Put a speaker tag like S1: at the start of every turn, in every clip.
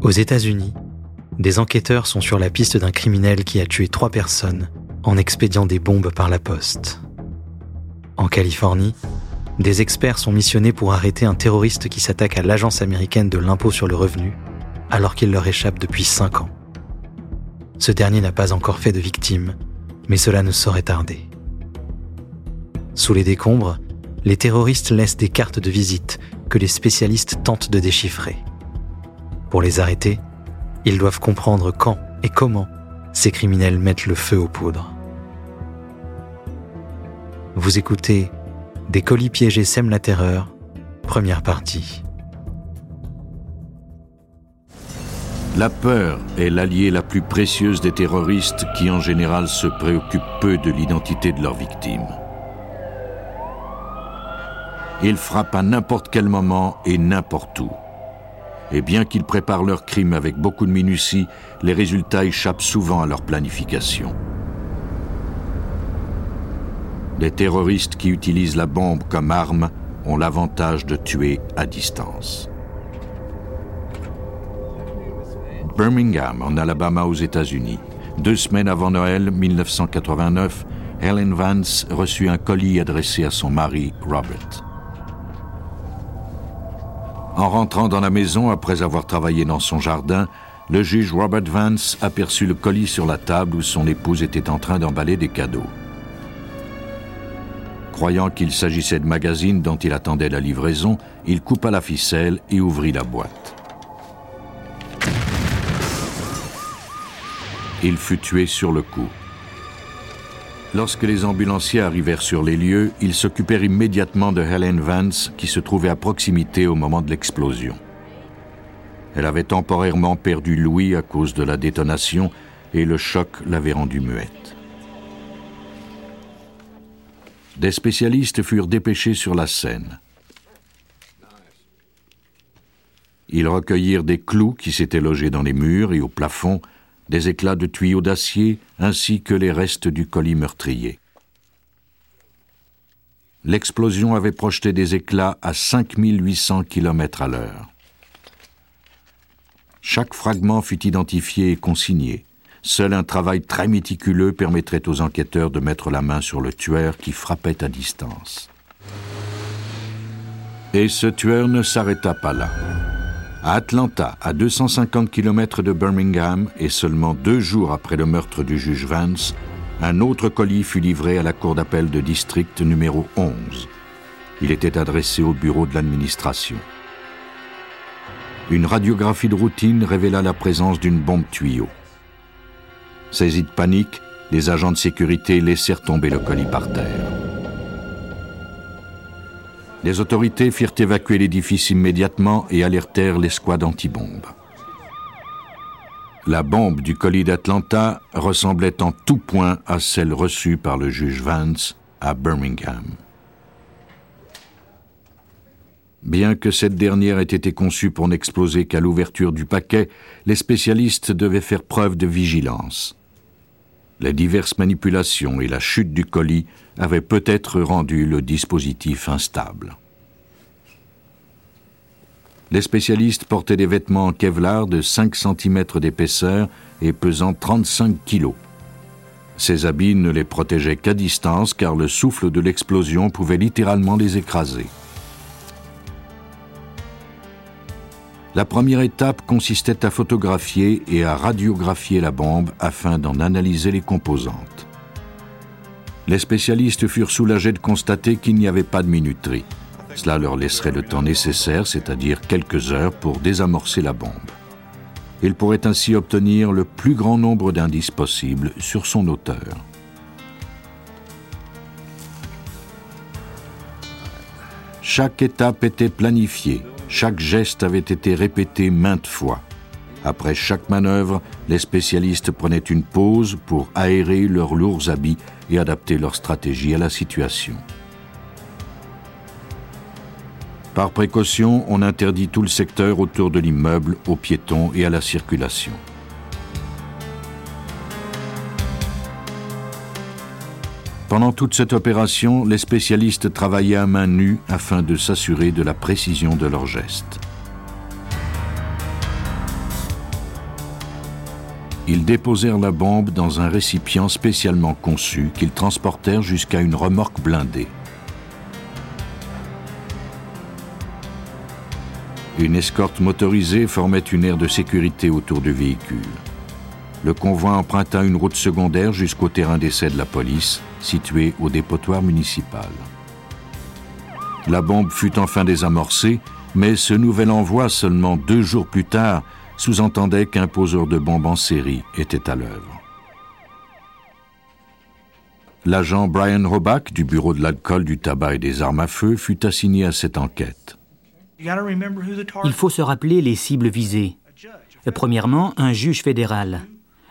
S1: Aux États-Unis, des enquêteurs sont sur la piste d'un criminel qui a tué trois personnes en expédiant des bombes par la poste. En Californie, des experts sont missionnés pour arrêter un terroriste qui s'attaque à l'agence américaine de l'impôt sur le revenu alors qu'il leur échappe depuis cinq ans. Ce dernier n'a pas encore fait de victime, mais cela ne saurait tarder. Sous les décombres, les terroristes laissent des cartes de visite que les spécialistes tentent de déchiffrer. Pour les arrêter, ils doivent comprendre quand et comment ces criminels mettent le feu aux poudres. Vous écoutez Des colis piégés sèment la terreur, première partie.
S2: La peur est l'allié la plus précieuse des terroristes qui en général se préoccupent peu de l'identité de leurs victimes. Ils frappent à n'importe quel moment et n'importe où. Et bien qu'ils préparent leurs crimes avec beaucoup de minutie, les résultats échappent souvent à leur planification. Les terroristes qui utilisent la bombe comme arme ont l'avantage de tuer à distance. Birmingham, en Alabama aux États-Unis. Deux semaines avant Noël 1989, Helen Vance reçut un colis adressé à son mari, Robert. En rentrant dans la maison après avoir travaillé dans son jardin, le juge Robert Vance aperçut le colis sur la table où son épouse était en train d'emballer des cadeaux. Croyant qu'il s'agissait de magazines dont il attendait la livraison, il coupa la ficelle et ouvrit la boîte. Il fut tué sur le coup. Lorsque les ambulanciers arrivèrent sur les lieux, ils s'occupèrent immédiatement de Helen Vance, qui se trouvait à proximité au moment de l'explosion. Elle avait temporairement perdu l'ouïe à cause de la détonation et le choc l'avait rendue muette. Des spécialistes furent dépêchés sur la scène. Ils recueillirent des clous qui s'étaient logés dans les murs et au plafond des éclats de tuyaux d'acier ainsi que les restes du colis meurtrier. L'explosion avait projeté des éclats à 5800 km à l'heure. Chaque fragment fut identifié et consigné. Seul un travail très méticuleux permettrait aux enquêteurs de mettre la main sur le tueur qui frappait à distance. Et ce tueur ne s'arrêta pas là. À Atlanta, à 250 km de Birmingham, et seulement deux jours après le meurtre du juge Vance, un autre colis fut livré à la cour d'appel de district numéro 11. Il était adressé au bureau de l'administration. Une radiographie de routine révéla la présence d'une bombe tuyau. Saisis de panique, les agents de sécurité laissèrent tomber le colis par terre. Les autorités firent évacuer l'édifice immédiatement et alertèrent l'escouade antibombe. La bombe du colis d'Atlanta ressemblait en tout point à celle reçue par le juge Vance à Birmingham. Bien que cette dernière ait été conçue pour n'exploser qu'à l'ouverture du paquet, les spécialistes devaient faire preuve de vigilance. Les diverses manipulations et la chute du colis avaient peut-être rendu le dispositif instable. Les spécialistes portaient des vêtements en Kevlar de 5 cm d'épaisseur et pesant 35 kg. Ces habits ne les protégeaient qu'à distance car le souffle de l'explosion pouvait littéralement les écraser. La première étape consistait à photographier et à radiographier la bombe afin d'en analyser les composantes. Les spécialistes furent soulagés de constater qu'il n'y avait pas de minuterie. Cela leur laisserait le temps nécessaire, c'est-à-dire quelques heures, pour désamorcer la bombe. Ils pourraient ainsi obtenir le plus grand nombre d'indices possibles sur son auteur. Chaque étape était planifiée, chaque geste avait été répété maintes fois. Après chaque manœuvre, les spécialistes prenaient une pause pour aérer leurs lourds habits et adapter leur stratégie à la situation. Par précaution, on interdit tout le secteur autour de l'immeuble aux piétons et à la circulation. Pendant toute cette opération, les spécialistes travaillaient à main nue afin de s'assurer de la précision de leurs gestes. Ils déposèrent la bombe dans un récipient spécialement conçu qu'ils transportèrent jusqu'à une remorque blindée. Une escorte motorisée formait une aire de sécurité autour du véhicule. Le convoi emprunta une route secondaire jusqu'au terrain d'essai de la police, situé au dépotoir municipal. La bombe fut enfin désamorcée, mais ce nouvel envoi, seulement deux jours plus tard, sous-entendait qu'un poseur de bombes en série était à l'œuvre. L'agent Brian Roback du Bureau de l'alcool, du tabac et des armes à feu fut assigné à cette enquête.
S3: Il faut se rappeler les cibles visées. Premièrement, un juge fédéral.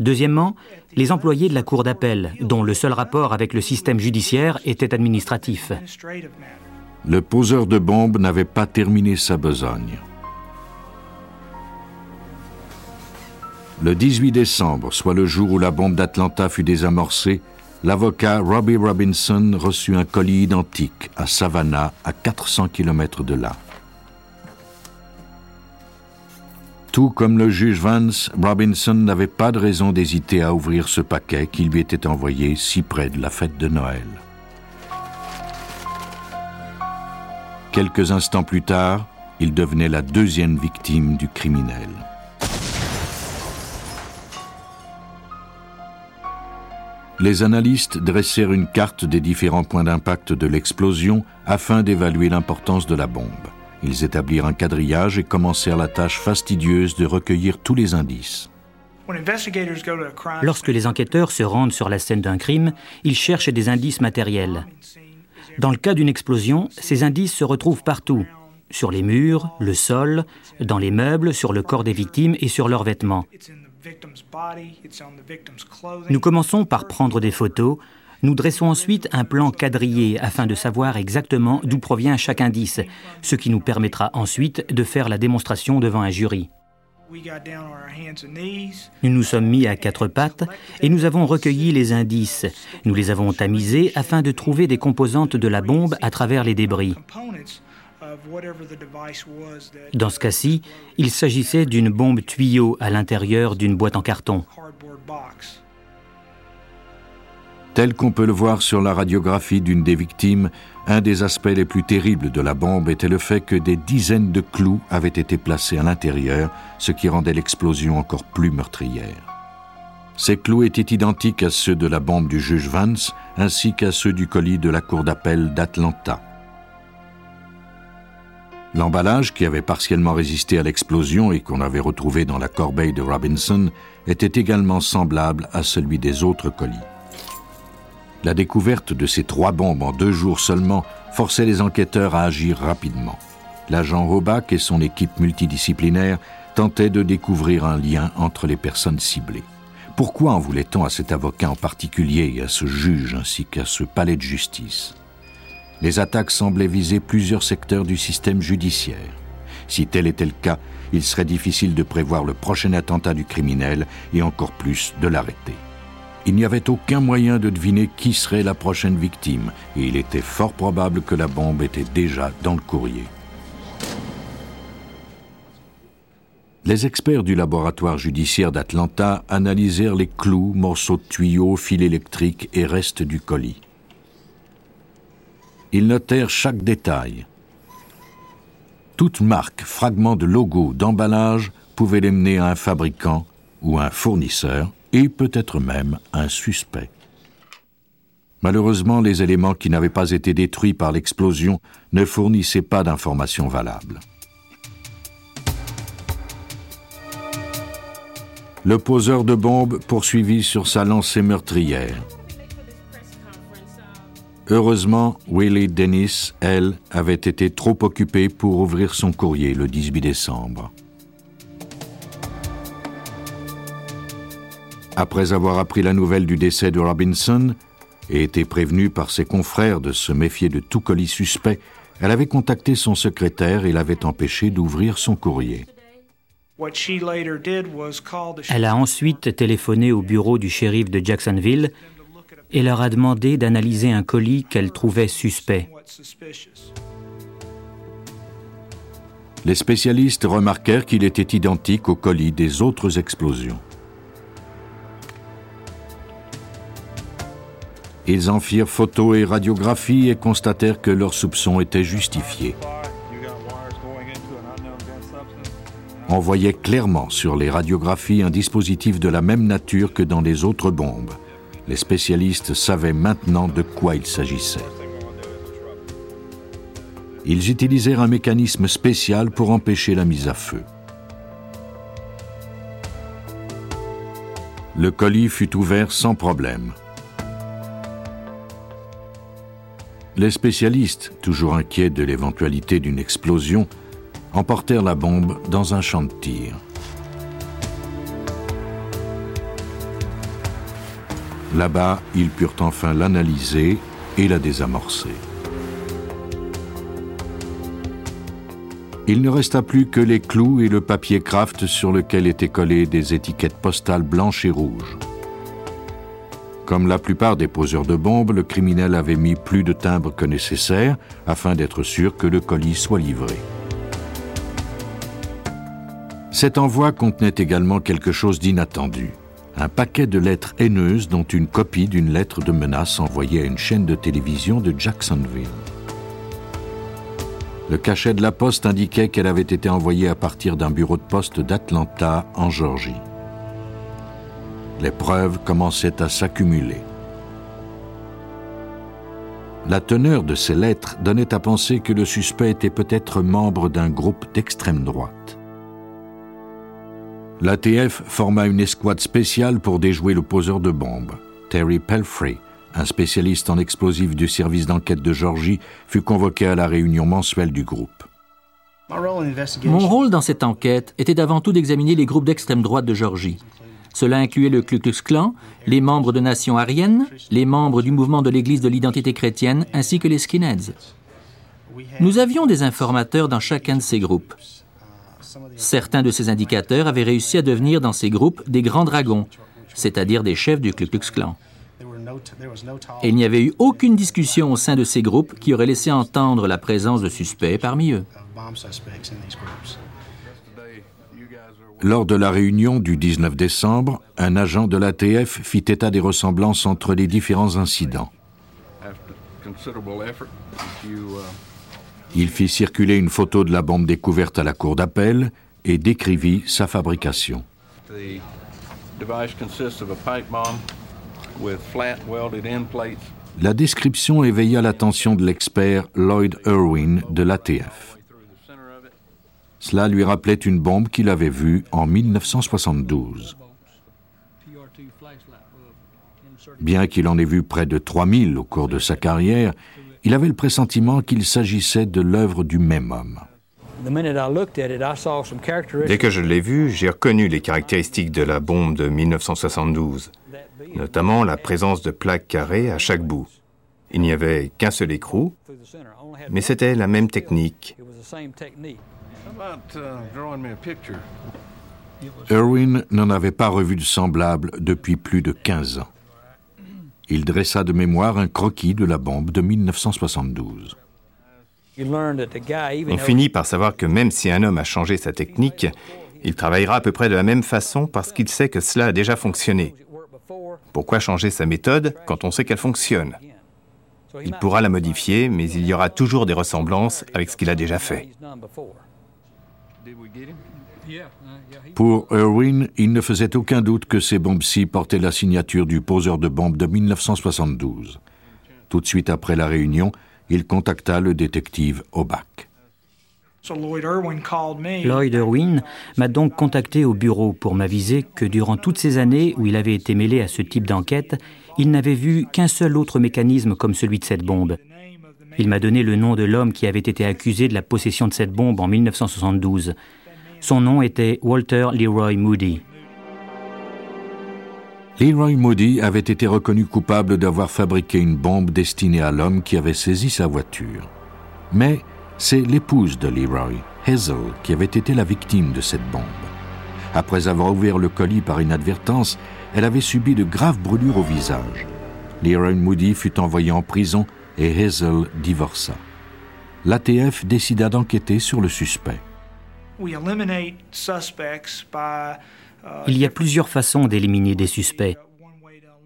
S3: Deuxièmement, les employés de la Cour d'appel, dont le seul rapport avec le système judiciaire était administratif.
S2: Le poseur de bombes n'avait pas terminé sa besogne. Le 18 décembre, soit le jour où la bombe d'Atlanta fut désamorcée, l'avocat Robbie Robinson reçut un colis identique à Savannah, à 400 km de là. Tout comme le juge Vance, Robinson n'avait pas de raison d'hésiter à ouvrir ce paquet qui lui était envoyé si près de la fête de Noël. Quelques instants plus tard, il devenait la deuxième victime du criminel. Les analystes dressèrent une carte des différents points d'impact de l'explosion afin d'évaluer l'importance de la bombe. Ils établirent un quadrillage et commencèrent la tâche fastidieuse de recueillir tous les indices.
S3: Lorsque les enquêteurs se rendent sur la scène d'un crime, ils cherchent des indices matériels. Dans le cas d'une explosion, ces indices se retrouvent partout, sur les murs, le sol, dans les meubles, sur le corps des victimes et sur leurs vêtements. Nous commençons par prendre des photos, nous dressons ensuite un plan quadrillé afin de savoir exactement d'où provient chaque indice, ce qui nous permettra ensuite de faire la démonstration devant un jury. Nous nous sommes mis à quatre pattes et nous avons recueilli les indices. Nous les avons tamisés afin de trouver des composantes de la bombe à travers les débris. Dans ce cas-ci, il s'agissait d'une bombe tuyau à l'intérieur d'une boîte en carton.
S2: Tel qu'on peut le voir sur la radiographie d'une des victimes, un des aspects les plus terribles de la bombe était le fait que des dizaines de clous avaient été placés à l'intérieur, ce qui rendait l'explosion encore plus meurtrière. Ces clous étaient identiques à ceux de la bombe du juge Vance ainsi qu'à ceux du colis de la cour d'appel d'Atlanta. L'emballage, qui avait partiellement résisté à l'explosion et qu'on avait retrouvé dans la corbeille de Robinson, était également semblable à celui des autres colis. La découverte de ces trois bombes en deux jours seulement forçait les enquêteurs à agir rapidement. L'agent Roback et son équipe multidisciplinaire tentaient de découvrir un lien entre les personnes ciblées. Pourquoi en voulait-on à cet avocat en particulier et à ce juge ainsi qu'à ce palais de justice? Les attaques semblaient viser plusieurs secteurs du système judiciaire. Si tel était le cas, il serait difficile de prévoir le prochain attentat du criminel et encore plus de l'arrêter il n'y avait aucun moyen de deviner qui serait la prochaine victime, et il était fort probable que la bombe était déjà dans le courrier. Les experts du laboratoire judiciaire d'Atlanta analysèrent les clous, morceaux de tuyaux, fils électriques et restes du colis. Ils notèrent chaque détail. Toute marque, fragment de logo, d'emballage pouvait les mener à un fabricant ou à un fournisseur, et peut-être même un suspect. Malheureusement, les éléments qui n'avaient pas été détruits par l'explosion ne fournissaient pas d'informations valables. Le poseur de bombes poursuivit sur sa lancée meurtrière. Heureusement, Willie Dennis, elle, avait été trop occupée pour ouvrir son courrier le 18 décembre. Après avoir appris la nouvelle du décès de Robinson et été prévenue par ses confrères de se méfier de tout colis suspect, elle avait contacté son secrétaire et l'avait empêché d'ouvrir son courrier.
S3: Elle a ensuite téléphoné au bureau du shérif de Jacksonville et leur a demandé d'analyser un colis qu'elle trouvait suspect.
S2: Les spécialistes remarquèrent qu'il était identique au colis des autres explosions. Ils en firent photo et radiographie et constatèrent que leurs soupçons étaient justifiés. On voyait clairement sur les radiographies un dispositif de la même nature que dans les autres bombes. Les spécialistes savaient maintenant de quoi il s'agissait. Ils utilisèrent un mécanisme spécial pour empêcher la mise à feu. Le colis fut ouvert sans problème. Les spécialistes, toujours inquiets de l'éventualité d'une explosion, emportèrent la bombe dans un champ de tir. Là-bas, ils purent enfin l'analyser et la désamorcer. Il ne resta plus que les clous et le papier craft sur lequel étaient collées des étiquettes postales blanches et rouges. Comme la plupart des poseurs de bombes, le criminel avait mis plus de timbres que nécessaire afin d'être sûr que le colis soit livré. Cet envoi contenait également quelque chose d'inattendu. Un paquet de lettres haineuses dont une copie d'une lettre de menace envoyée à une chaîne de télévision de Jacksonville. Le cachet de la poste indiquait qu'elle avait été envoyée à partir d'un bureau de poste d'Atlanta, en Georgie. Les preuves commençaient à s'accumuler. La teneur de ces lettres donnait à penser que le suspect était peut-être membre d'un groupe d'extrême droite. L'ATF forma une escouade spéciale pour déjouer le poseur de bombes, Terry Pelfrey, un spécialiste en explosifs du service d'enquête de Georgie, fut convoqué à la réunion mensuelle du groupe.
S4: Mon rôle dans cette enquête était d'avant tout d'examiner les groupes d'extrême droite de Georgie. Cela incluait le Ku Klux Klan, les membres de Nations Aryennes, les membres du mouvement de l'Église de l'identité chrétienne, ainsi que les skinheads. Nous avions des informateurs dans chacun de ces groupes. Certains de ces indicateurs avaient réussi à devenir dans ces groupes des grands dragons, c'est-à-dire des chefs du Ku Klux Klan. Et il n'y avait eu aucune discussion au sein de ces groupes qui aurait laissé entendre la présence de suspects parmi eux.
S2: Lors de la réunion du 19 décembre, un agent de l'ATF fit état des ressemblances entre les différents incidents. Il fit circuler une photo de la bombe découverte à la cour d'appel et décrivit sa fabrication. La description éveilla l'attention de l'expert Lloyd Irwin de l'ATF. Cela lui rappelait une bombe qu'il avait vue en 1972. Bien qu'il en ait vu près de 3000 au cours de sa carrière, il avait le pressentiment qu'il s'agissait de l'œuvre du même homme.
S5: Dès que je l'ai vu, j'ai reconnu les caractéristiques de la bombe de 1972 notamment la présence de plaques carrées à chaque bout. Il n'y avait qu'un seul écrou, mais c'était la même technique.
S2: Irwin n'en avait pas revu de semblable depuis plus de 15 ans. Il dressa de mémoire un croquis de la bombe de 1972.
S5: On finit par savoir que même si un homme a changé sa technique, il travaillera à peu près de la même façon parce qu'il sait que cela a déjà fonctionné. Pourquoi changer sa méthode quand on sait qu'elle fonctionne? Il pourra la modifier, mais il y aura toujours des ressemblances avec ce qu'il a déjà fait.
S2: Pour Irwin, il ne faisait aucun doute que ces bombes-ci portaient la signature du poseur de bombes de 1972. Tout de suite après la réunion, il contacta le détective Obach.
S3: Lloyd Irwin m'a donc contacté au bureau pour m'aviser que durant toutes ces années où il avait été mêlé à ce type d'enquête, il n'avait vu qu'un seul autre mécanisme comme celui de cette bombe. Il m'a donné le nom de l'homme qui avait été accusé de la possession de cette bombe en 1972. Son nom était Walter Leroy Moody.
S2: Leroy Moody avait été reconnu coupable d'avoir fabriqué une bombe destinée à l'homme qui avait saisi sa voiture. Mais c'est l'épouse de Leroy, Hazel, qui avait été la victime de cette bombe. Après avoir ouvert le colis par inadvertance, elle avait subi de graves brûlures au visage. Leroy Moody fut envoyé en prison et Hazel divorça. L'ATF décida d'enquêter sur le suspect.
S3: Il y a plusieurs façons d'éliminer des suspects.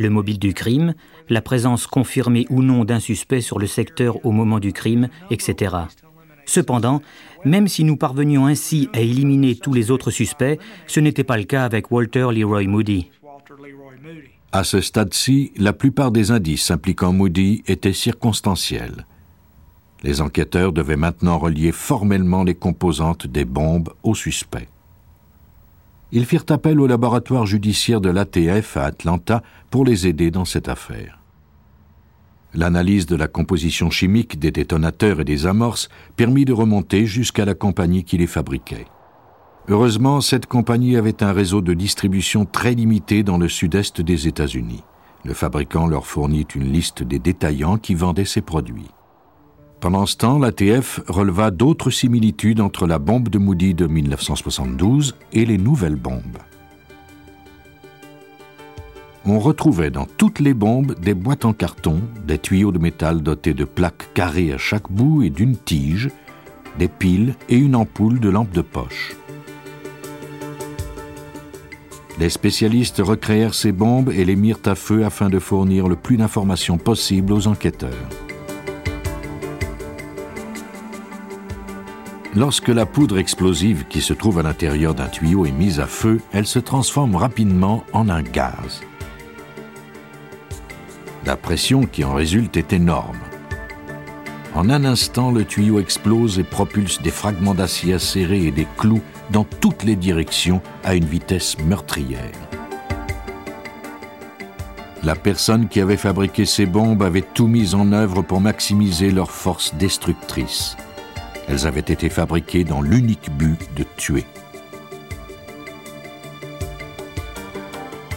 S3: le mobile du crime, la présence confirmée ou non d'un suspect sur le secteur au moment du crime, etc. Cependant, même si nous parvenions ainsi à éliminer tous les autres suspects, ce n'était pas le cas avec Walter Leroy Moody.
S2: À ce stade-ci, la plupart des indices impliquant Moody étaient circonstanciels. Les enquêteurs devaient maintenant relier formellement les composantes des bombes aux suspects. Ils firent appel au laboratoire judiciaire de l'ATF à Atlanta pour les aider dans cette affaire. L'analyse de la composition chimique des détonateurs et des amorces permit de remonter jusqu'à la compagnie qui les fabriquait. Heureusement, cette compagnie avait un réseau de distribution très limité dans le sud-est des États-Unis. Le fabricant leur fournit une liste des détaillants qui vendaient ces produits. Pendant ce temps, l'ATF releva d'autres similitudes entre la bombe de Moody de 1972 et les nouvelles bombes. On retrouvait dans toutes les bombes des boîtes en carton, des tuyaux de métal dotés de plaques carrées à chaque bout et d'une tige, des piles et une ampoule de lampe de poche. Les spécialistes recréèrent ces bombes et les mirent à feu afin de fournir le plus d'informations possible aux enquêteurs. Lorsque la poudre explosive qui se trouve à l'intérieur d'un tuyau est mise à feu, elle se transforme rapidement en un gaz. La pression qui en résulte est énorme. En un instant, le tuyau explose et propulse des fragments d'acier acérés et des clous dans toutes les directions à une vitesse meurtrière. La personne qui avait fabriqué ces bombes avait tout mis en œuvre pour maximiser leur force destructrice. Elles avaient été fabriquées dans l'unique but de tuer.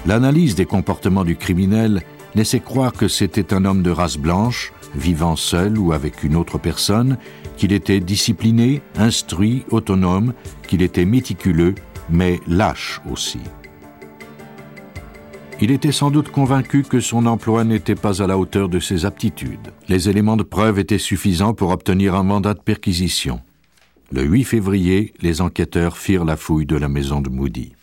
S2: L'analyse des comportements du criminel laissait croire que c'était un homme de race blanche, vivant seul ou avec une autre personne, qu'il était discipliné, instruit, autonome, qu'il était méticuleux, mais lâche aussi. Il était sans doute convaincu que son emploi n'était pas à la hauteur de ses aptitudes. Les éléments de preuve étaient suffisants pour obtenir un mandat de perquisition. Le 8 février, les enquêteurs firent la fouille de la maison de Moody.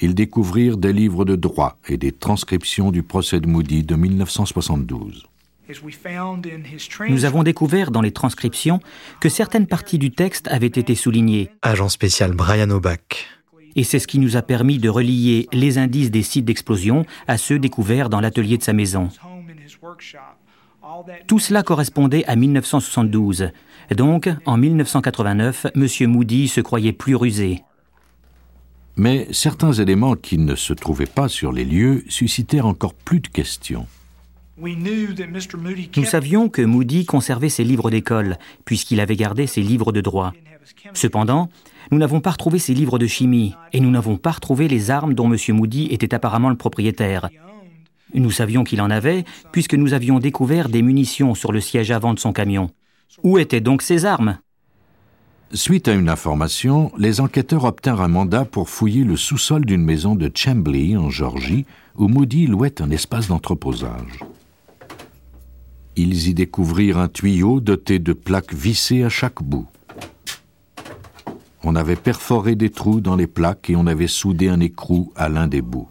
S2: Ils découvrirent des livres de droit et des transcriptions du procès de Moody de 1972.
S3: Nous avons découvert dans les transcriptions que certaines parties du texte avaient été soulignées.
S1: Agent spécial Brian O'Bach.
S3: Et c'est ce qui nous a permis de relier les indices des sites d'explosion à ceux découverts dans l'atelier de sa maison. Tout cela correspondait à 1972. Donc, en 1989, M. Moody se croyait plus rusé.
S2: Mais certains éléments qui ne se trouvaient pas sur les lieux suscitèrent encore plus de questions.
S3: Nous savions que Moody conservait ses livres d'école, puisqu'il avait gardé ses livres de droit. Cependant, nous n'avons pas retrouvé ses livres de chimie, et nous n'avons pas retrouvé les armes dont M. Moody était apparemment le propriétaire. Nous savions qu'il en avait, puisque nous avions découvert des munitions sur le siège avant de son camion. Où étaient donc ces armes?
S2: Suite à une information, les enquêteurs obtinrent un mandat pour fouiller le sous-sol d'une maison de Chambly, en Georgie, où Moody louait un espace d'entreposage. Ils y découvrirent un tuyau doté de plaques vissées à chaque bout. On avait perforé des trous dans les plaques et on avait soudé un écrou à l'un des bouts.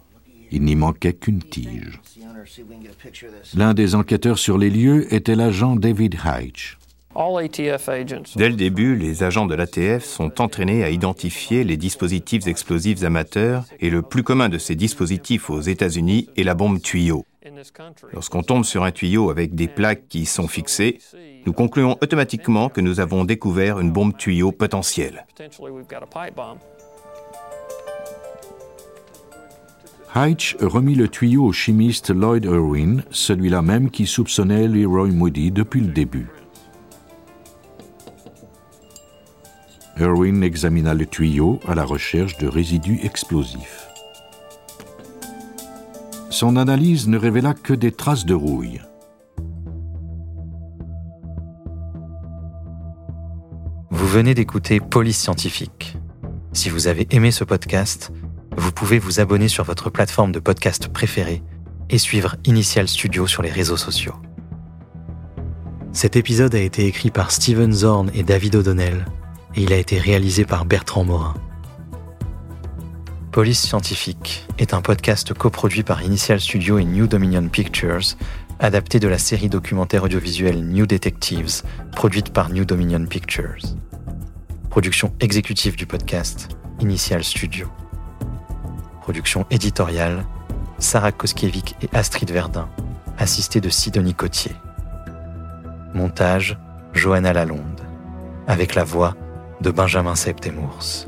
S2: Il n'y manquait qu'une tige. L'un des enquêteurs sur les lieux était l'agent David Heitch.
S5: Dès le début, les agents de l'ATF sont entraînés à identifier les dispositifs explosifs amateurs et le plus commun de ces dispositifs aux États-Unis est la bombe tuyau. Lorsqu'on tombe sur un tuyau avec des plaques qui y sont fixées, nous concluons automatiquement que nous avons découvert une bombe tuyau potentielle.
S2: Heitch remit le tuyau au chimiste Lloyd Irwin, celui-là même qui soupçonnait Leroy Moody depuis le début. Irwin examina le tuyau à la recherche de résidus explosifs. Son analyse ne révéla que des traces de rouille.
S1: Vous venez d'écouter Police Scientifique. Si vous avez aimé ce podcast, vous pouvez vous abonner sur votre plateforme de podcast préférée et suivre Initial Studio sur les réseaux sociaux. Cet épisode a été écrit par Steven Zorn et David O'Donnell et il a été réalisé par Bertrand Morin. Police Scientifique est un podcast coproduit par Initial Studio et New Dominion Pictures, adapté de la série documentaire audiovisuelle New Detectives, produite par New Dominion Pictures. Production exécutive du podcast, Initial Studio. Production éditoriale, Sarah Koskiewicz et Astrid Verdun, assistée de Sidonie Cotier. Montage, Johanna Lalonde, avec la voix de Benjamin Septemours.